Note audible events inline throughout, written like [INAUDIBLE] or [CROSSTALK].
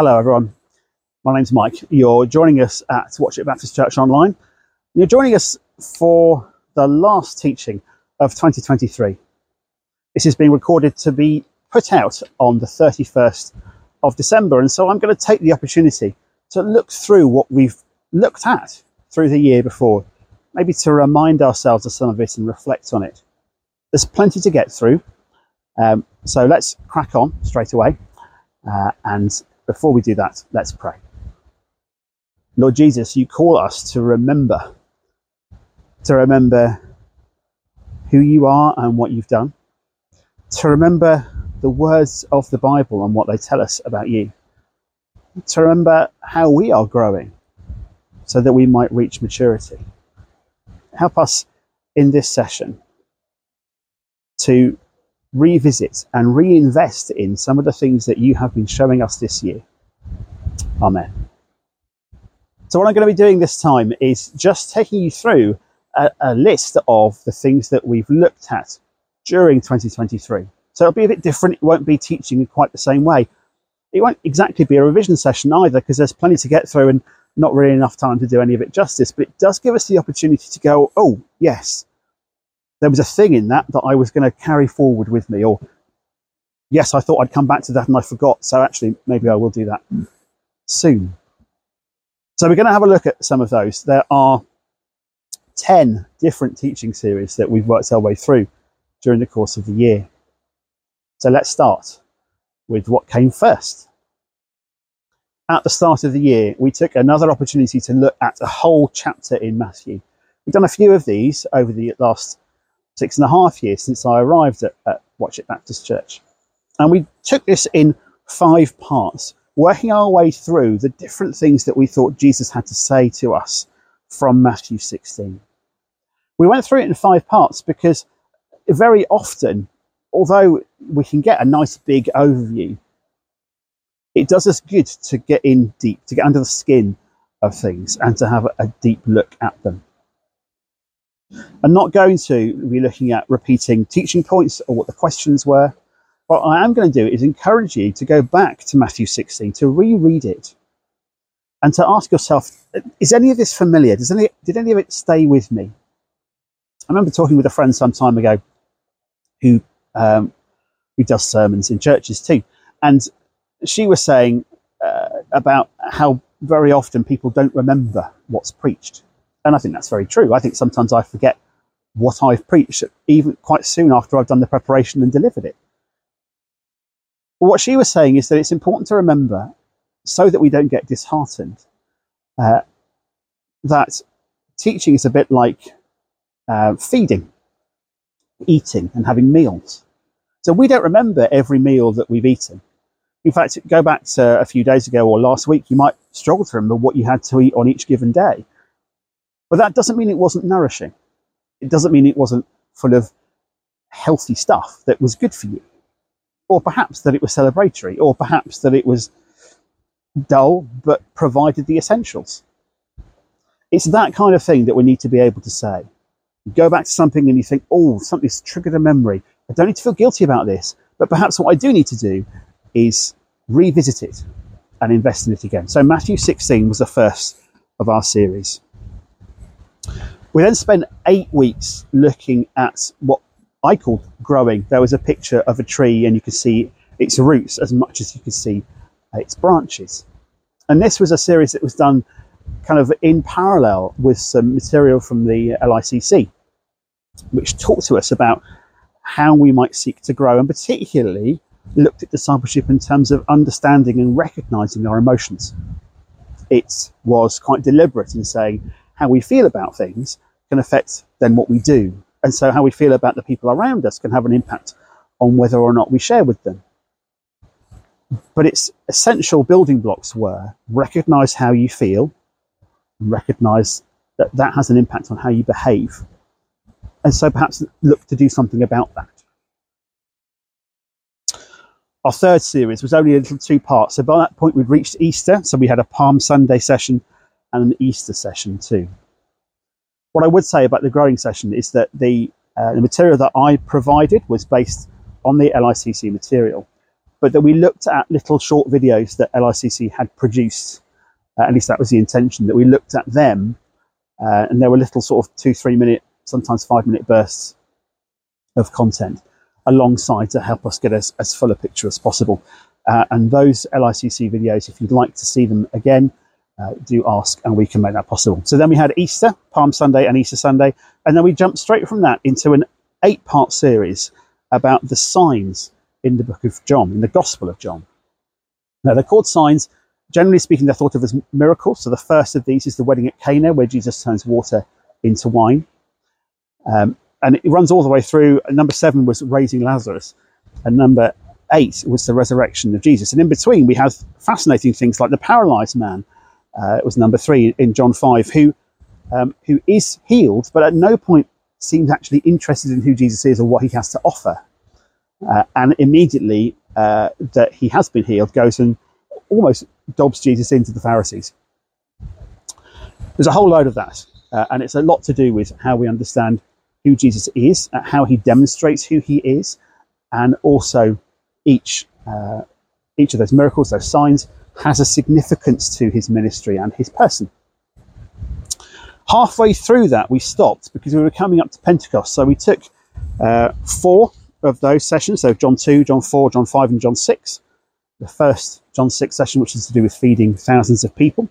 Hello, everyone. My name's Mike. You're joining us at Watchet Baptist Church Online. You're joining us for the last teaching of 2023. This is being recorded to be put out on the 31st of December, and so I'm going to take the opportunity to look through what we've looked at through the year before, maybe to remind ourselves of some of it and reflect on it. There's plenty to get through, um, so let's crack on straight away. Uh, and before we do that, let's pray. Lord Jesus, you call us to remember, to remember who you are and what you've done, to remember the words of the Bible and what they tell us about you, to remember how we are growing so that we might reach maturity. Help us in this session to revisit and reinvest in some of the things that you have been showing us this year. Amen. So, what I'm going to be doing this time is just taking you through a, a list of the things that we've looked at during 2023. So, it'll be a bit different. It won't be teaching in quite the same way. It won't exactly be a revision session either, because there's plenty to get through and not really enough time to do any of it justice. But it does give us the opportunity to go, oh, yes, there was a thing in that that I was going to carry forward with me, or yes, I thought I'd come back to that and I forgot. So actually, maybe I will do that soon. So we're going to have a look at some of those. There are 10 different teaching series that we've worked our way through during the course of the year. So let's start with what came first. At the start of the year, we took another opportunity to look at a whole chapter in Matthew. We've done a few of these over the last six and a half years since I arrived at, at Watchet Baptist Church. And we took this in five parts, working our way through the different things that we thought Jesus had to say to us from Matthew 16. We went through it in five parts because very often, although we can get a nice big overview, it does us good to get in deep, to get under the skin of things and to have a deep look at them. I'm not going to be looking at repeating teaching points or what the questions were. What I am going to do is encourage you to go back to Matthew 16, to reread it, and to ask yourself, is any of this familiar? Does any, did any of it stay with me? I remember talking with a friend some time ago who, um, who does sermons in churches too. And she was saying uh, about how very often people don't remember what's preached. And I think that's very true. I think sometimes I forget what I've preached, even quite soon after I've done the preparation and delivered it. What she was saying is that it's important to remember, so that we don't get disheartened, uh, that teaching is a bit like uh, feeding, eating, and having meals. So we don't remember every meal that we've eaten. In fact, go back to a few days ago or last week, you might struggle to remember what you had to eat on each given day. But that doesn't mean it wasn't nourishing. It doesn't mean it wasn't full of healthy stuff that was good for you. Or perhaps that it was celebratory, or perhaps that it was dull but provided the essentials. It's that kind of thing that we need to be able to say. You go back to something and you think, oh, something's triggered a memory. I don't need to feel guilty about this. But perhaps what I do need to do is revisit it and invest in it again. So Matthew 16 was the first of our series. We then spent eight weeks looking at what I called growing. There was a picture of a tree, and you could see its roots as much as you could see its branches. And this was a series that was done kind of in parallel with some material from the LICC, which talked to us about how we might seek to grow, and particularly looked at discipleship in terms of understanding and recognizing our emotions. It was quite deliberate in saying, how we feel about things can affect then what we do. And so how we feel about the people around us can have an impact on whether or not we share with them. But its essential building blocks were recognize how you feel, recognize that that has an impact on how you behave. And so perhaps look to do something about that. Our third series was only a little two parts. So by that point, we'd reached Easter. So we had a Palm Sunday session and an Easter session too. What I would say about the growing session is that the, uh, the material that I provided was based on the LICC material. but that we looked at little short videos that LICC had produced. Uh, at least that was the intention, that we looked at them, uh, and there were little sort of two, three minute, sometimes five minute bursts of content alongside to help us get as, as full a picture as possible. Uh, and those LICC videos, if you'd like to see them again, uh, do ask and we can make that possible. So then we had Easter, Palm Sunday, and Easter Sunday. And then we jumped straight from that into an eight part series about the signs in the book of John, in the Gospel of John. Now, they're called signs. Generally speaking, they're thought of as miracles. So the first of these is the wedding at Cana, where Jesus turns water into wine. Um, and it runs all the way through. Number seven was raising Lazarus, and number eight was the resurrection of Jesus. And in between, we have fascinating things like the paralyzed man. Uh, it was number three in John five, who um, who is healed, but at no point seems actually interested in who Jesus is or what he has to offer. Uh, and immediately uh, that he has been healed, goes and almost dobs Jesus into the Pharisees. There's a whole load of that, uh, and it's a lot to do with how we understand who Jesus is, uh, how he demonstrates who he is, and also each uh, each of those miracles, those signs, has a significance to his ministry and his person. Halfway through that, we stopped because we were coming up to Pentecost. So we took uh, four of those sessions, so John 2, John 4, John 5, and John 6. The first John 6 session, which is to do with feeding thousands of people.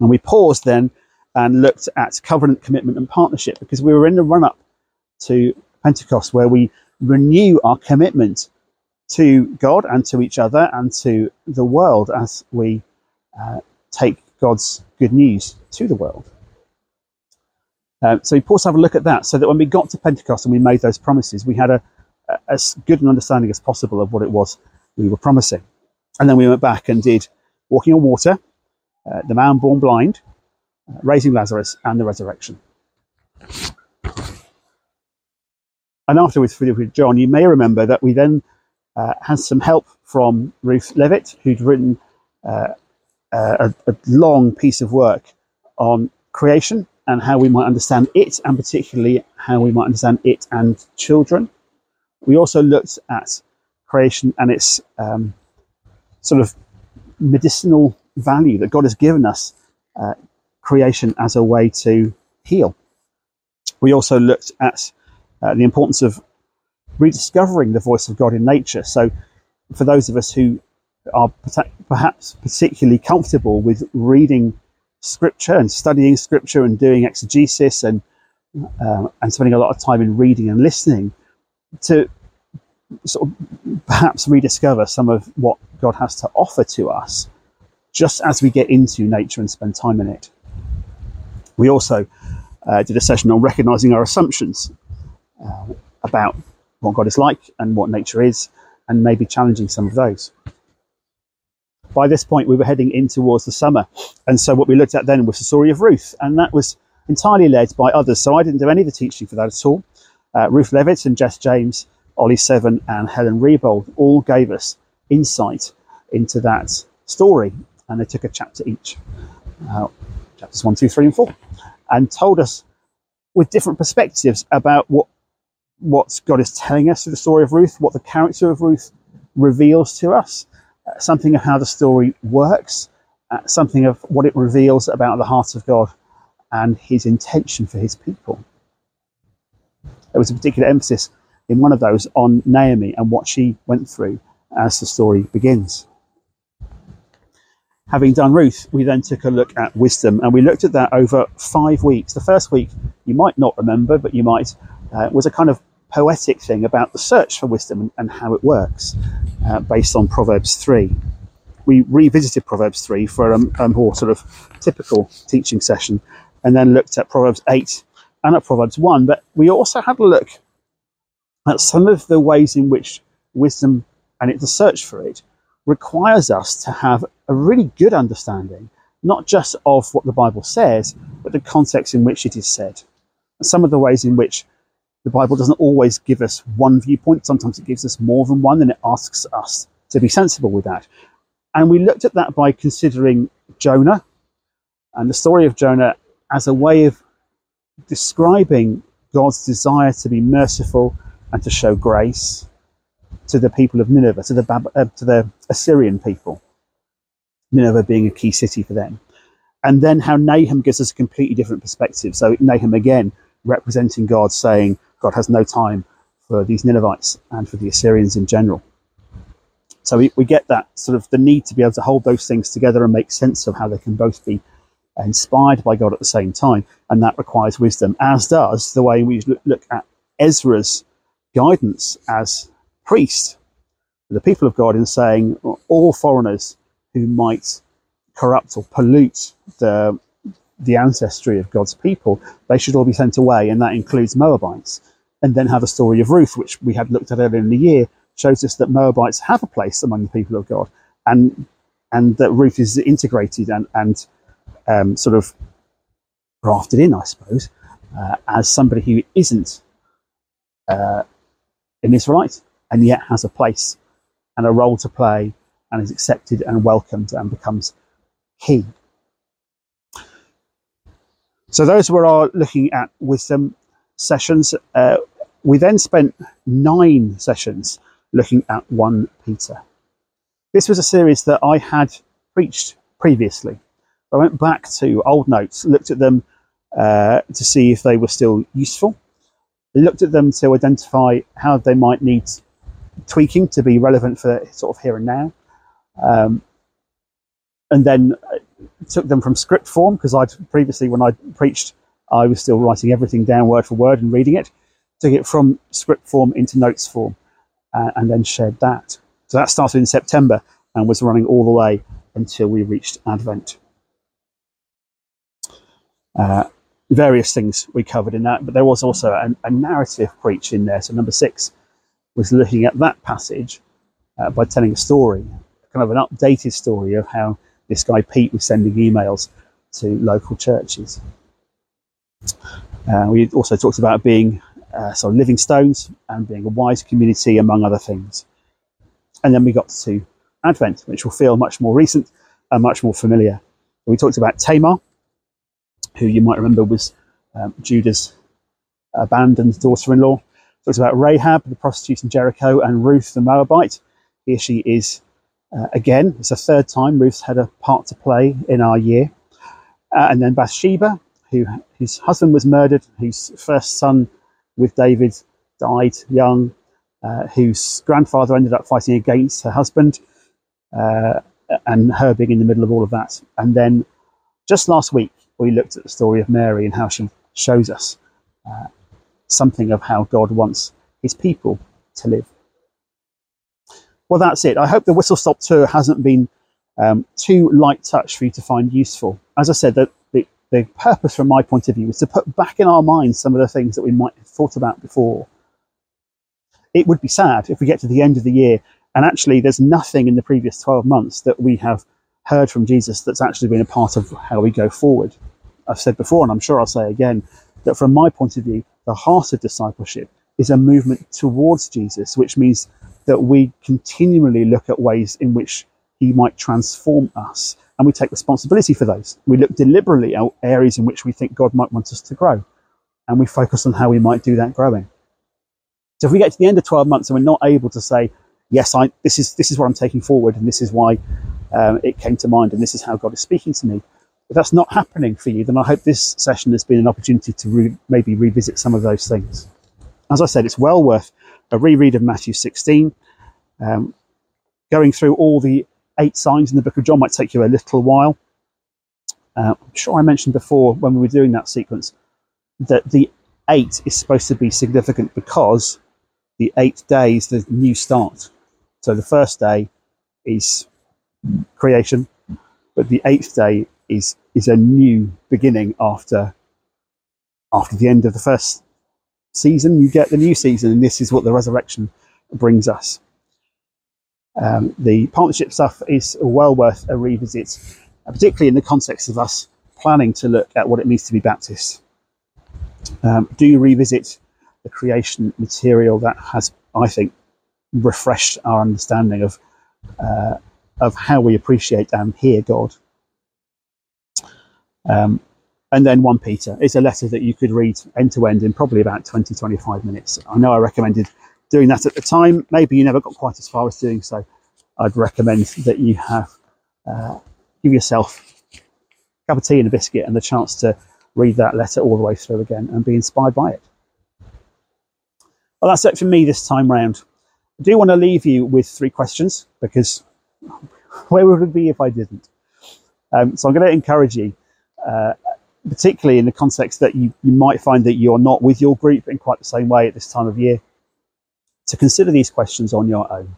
And we paused then and looked at covenant commitment and partnership because we were in the run up to Pentecost where we renew our commitment to God and to each other and to the world as we uh, take God's good news to the world. Um, so we paused to have a look at that so that when we got to Pentecost and we made those promises, we had a, a, as good an understanding as possible of what it was we were promising. And then we went back and did walking on water, uh, the man born blind, uh, raising Lazarus, and the resurrection. And afterwards, with John, you may remember that we then uh, had some help from Ruth Levitt, who'd written uh, uh, a, a, long piece of work on creation and how we might understand it, and particularly how we might understand it and children. We also looked at creation and its um, sort of medicinal value that God has given us uh, creation as a way to heal. We also looked at uh, the importance of rediscovering the voice of God in nature. So, for those of us who are perhaps particularly comfortable with reading scripture and studying scripture and doing exegesis and uh, and spending a lot of time in reading and listening, to sort of perhaps rediscover some of what God has to offer to us, just as we get into nature and spend time in it. We also uh, did a session on recognizing our assumptions uh, about what God is like and what nature is, and maybe challenging some of those. By this point, we were heading in towards the summer, and so what we looked at then was the story of Ruth, and that was entirely led by others. So I didn't do any of the teaching for that at all. Uh, Ruth Levitt and Jess James, Ollie Seven, and Helen Rebold all gave us insight into that story, and they took a chapter each, uh, chapters one, two, three, and four and told us with different perspectives about what what God is telling us through the story of Ruth, what the character of Ruth reveals to us, uh, something of how the story works, uh, something of what it reveals about the heart of God and his intention for his people. There was a particular emphasis in one of those on Naomi and what she went through as the story begins. Having done Ruth, we then took a look at wisdom and we looked at that over five weeks. The first week, you might not remember, but you might, uh, was a kind of poetic thing about the search for wisdom and, and how it works uh, based on Proverbs 3. We revisited Proverbs 3 for a, a more sort of typical teaching session and then looked at Proverbs 8 and at Proverbs 1. But we also had a look at some of the ways in which wisdom and the search for it requires us to have a really good understanding, not just of what the Bible says, but the context in which it is said. And some of the ways in which the Bible doesn't always give us one viewpoint, sometimes it gives us more than one, and it asks us to be sensible with that. And we looked at that by considering Jonah and the story of Jonah as a way of describing God's desire to be merciful and to show grace to the people of Nineveh, to the, Bab- uh, to the Assyrian people, Nineveh being a key city for them. And then how Nahum gives us a completely different perspective. So Nahum again representing God, saying God has no time for these Ninevites and for the Assyrians in general. So we, we get that sort of the need to be able to hold those things together and make sense of how they can both be inspired by God at the same time. And that requires wisdom, as does the way we look at Ezra's guidance as priest, to the people of God, in saying all foreigners who might corrupt or pollute the the ancestry of God's people, they should all be sent away, and that includes Moabites. And then have the story of Ruth, which we had looked at earlier in the year, shows us that Moabites have a place among the people of God, and and that Ruth is integrated and and um, sort of grafted in, I suppose, uh, as somebody who isn't uh, an Israelite and yet has a place and a role to play and is accepted and welcomed and becomes key. So those were our looking at wisdom sessions. Uh, we then spent nine sessions looking at 1 Peter. This was a series that I had preached previously. I went back to old notes, looked at them uh, to see if they were still useful, looked at them to identify how they might need tweaking to be relevant for sort of here and now, um, and then uh, took them from script form because I'd previously, when I preached, I was still writing everything down word for word and reading it. Took it from script form into notes form, uh, and then shared that. So that started in September and was running all the way until we reached Advent. Uh, various things we covered in that, but there was also a, a, narrative preach in there. So number six was looking at that passage uh, by telling a story, kind of an updated story of how this guy Pete was sending emails to local churches. Uh, we also talked about being uh, so living stones and being a wise community, among other things. And then we got to Advent, which will feel much more recent and much more familiar. We talked about Tamar, who you might remember was um, Judah's abandoned daughter-in-law. Talks about Rahab, the prostitute in Jericho, and Ruth the Moabite. Here she is uh, again. It's a third time Ruth's had a part to play in our year. Uh, and then Bathsheba, who whose husband was murdered, whose first son with David died young, uh, whose grandfather ended up fighting against her husband, uh, and her being in the middle of all of that. And then just last week, we looked at the story of Mary and how she shows us uh, something of how God wants his people to live. Well, that's it. I hope the whistle stop tour hasn't been um, too light touch for you to find useful. As I said, the, the, purpose from my point of view is to put back in our minds some of the things that we might have thought about before. It would be sad if we get to the end of the year and actually there's nothing in the previous 12 months that we have heard from Jesus that's actually been a part of how we go forward. I've said before, and I'm sure I'll say again, that from my point of view, the heart of discipleship is a movement towards Jesus, which means that we continually look at ways in which he might transform us and we take responsibility for those. We look deliberately at areas in which we think God might want us to grow and we focus on how we might do that growing. So if we get to the end of 12 months and we're not able to say, yes, I, this, is, this is what I'm taking forward and this is why um, it came to mind and this is how God is speaking to me, if that's not happening for you, then I hope this session has been an opportunity to re- maybe revisit some of those things. As I said, it's well worth a reread of Matthew 16. Um, going through all the eight signs in the book of John might take you a little while. Uh, I'm sure I mentioned before when we were doing that sequence that the eight is supposed to be significant because the eight days, the new start. So the first day is creation, but the eighth day is is a new beginning after after the end of the first season. You get the new season, and this is what the resurrection brings us. Um, the partnership stuff is well worth a revisit, particularly in the context of us planning to look at what it means to be Baptist. Um, do revisit the creation material that has, I think, refreshed our understanding of uh, of how we appreciate and hear God. Um, and then 1 Peter is a letter that you could read end to end in probably about 20, 25 minutes. I know I recommended doing that at the time. Maybe you never got quite as far as doing so. I'd recommend that you have uh, give yourself a cup of tea and a biscuit and the chance to read that letter all the way through again and be inspired by it. Well, that's it for me this time round. I do want to leave you with three questions because [LAUGHS] where would it be if I didn't? Um, so I'm going to encourage you, uh, particularly in the context that you, you might find that you're not with your group in quite the same way at this time of year, to consider these questions on your own.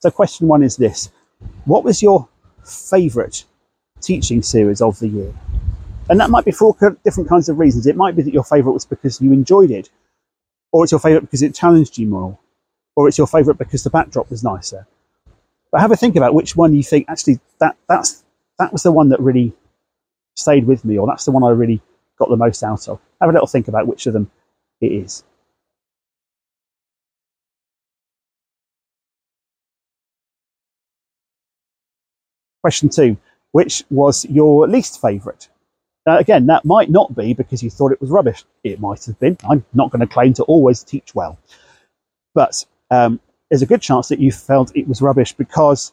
So, question one is this What was your favourite teaching series of the year? And that might be for different kinds of reasons. It might be that your favourite was because you enjoyed it, or it's your favourite because it challenged you more, or it's your favourite because the backdrop was nicer. But have a think about which one you think actually that that's that was the one that really stayed with me, or that's the one I really got the most out of. Have a little think about which of them it is. Question two, which was your least favourite? Now, again, that might not be because you thought it was rubbish. It might have been. I'm not going to claim to always teach well. But um, there's a good chance that you felt it was rubbish because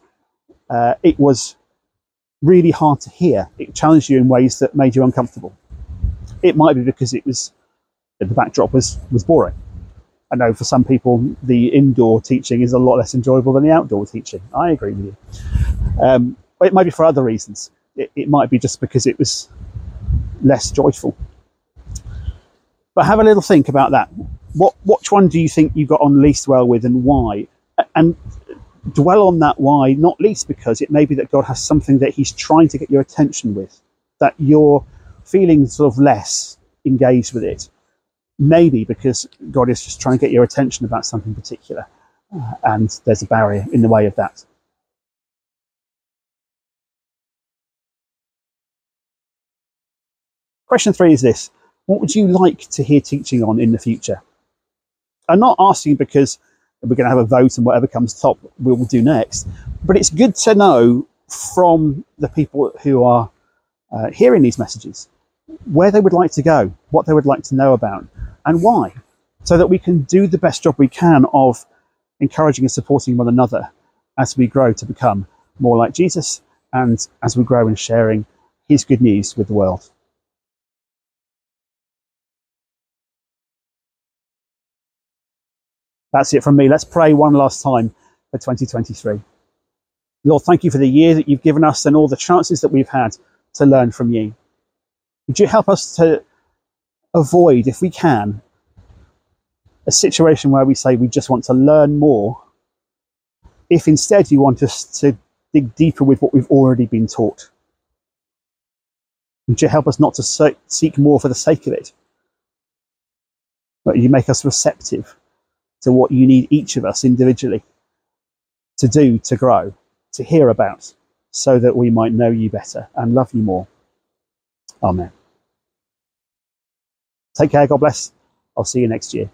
uh, it was really hard to hear. It challenged you in ways that made you uncomfortable. It might be because it was the backdrop was, was boring. I know for some people the indoor teaching is a lot less enjoyable than the outdoor teaching. I agree with you. Um, it might be for other reasons. It, it might be just because it was less joyful. But have a little think about that. What which one do you think you got on least well with, and why? And dwell on that why, not least because it may be that God has something that He's trying to get your attention with, that you're feeling sort of less engaged with it. Maybe because God is just trying to get your attention about something particular, uh, and there's a barrier in the way of that. Question three is this What would you like to hear teaching on in the future? I'm not asking because we're going to have a vote and whatever comes top we will do next, but it's good to know from the people who are uh, hearing these messages where they would like to go, what they would like to know about, and why, so that we can do the best job we can of encouraging and supporting one another as we grow to become more like Jesus and as we grow in sharing his good news with the world. That's it from me. Let's pray one last time for 2023. Lord, thank you for the year that you've given us and all the chances that we've had to learn from you. Would you help us to avoid, if we can, a situation where we say we just want to learn more, if instead you want us to dig deeper with what we've already been taught? Would you help us not to seek more for the sake of it, but you make us receptive to what you need each of us individually to do to grow, to hear about, so that we might know you better and love you more. Amen. Take care. God bless. I'll see you next year.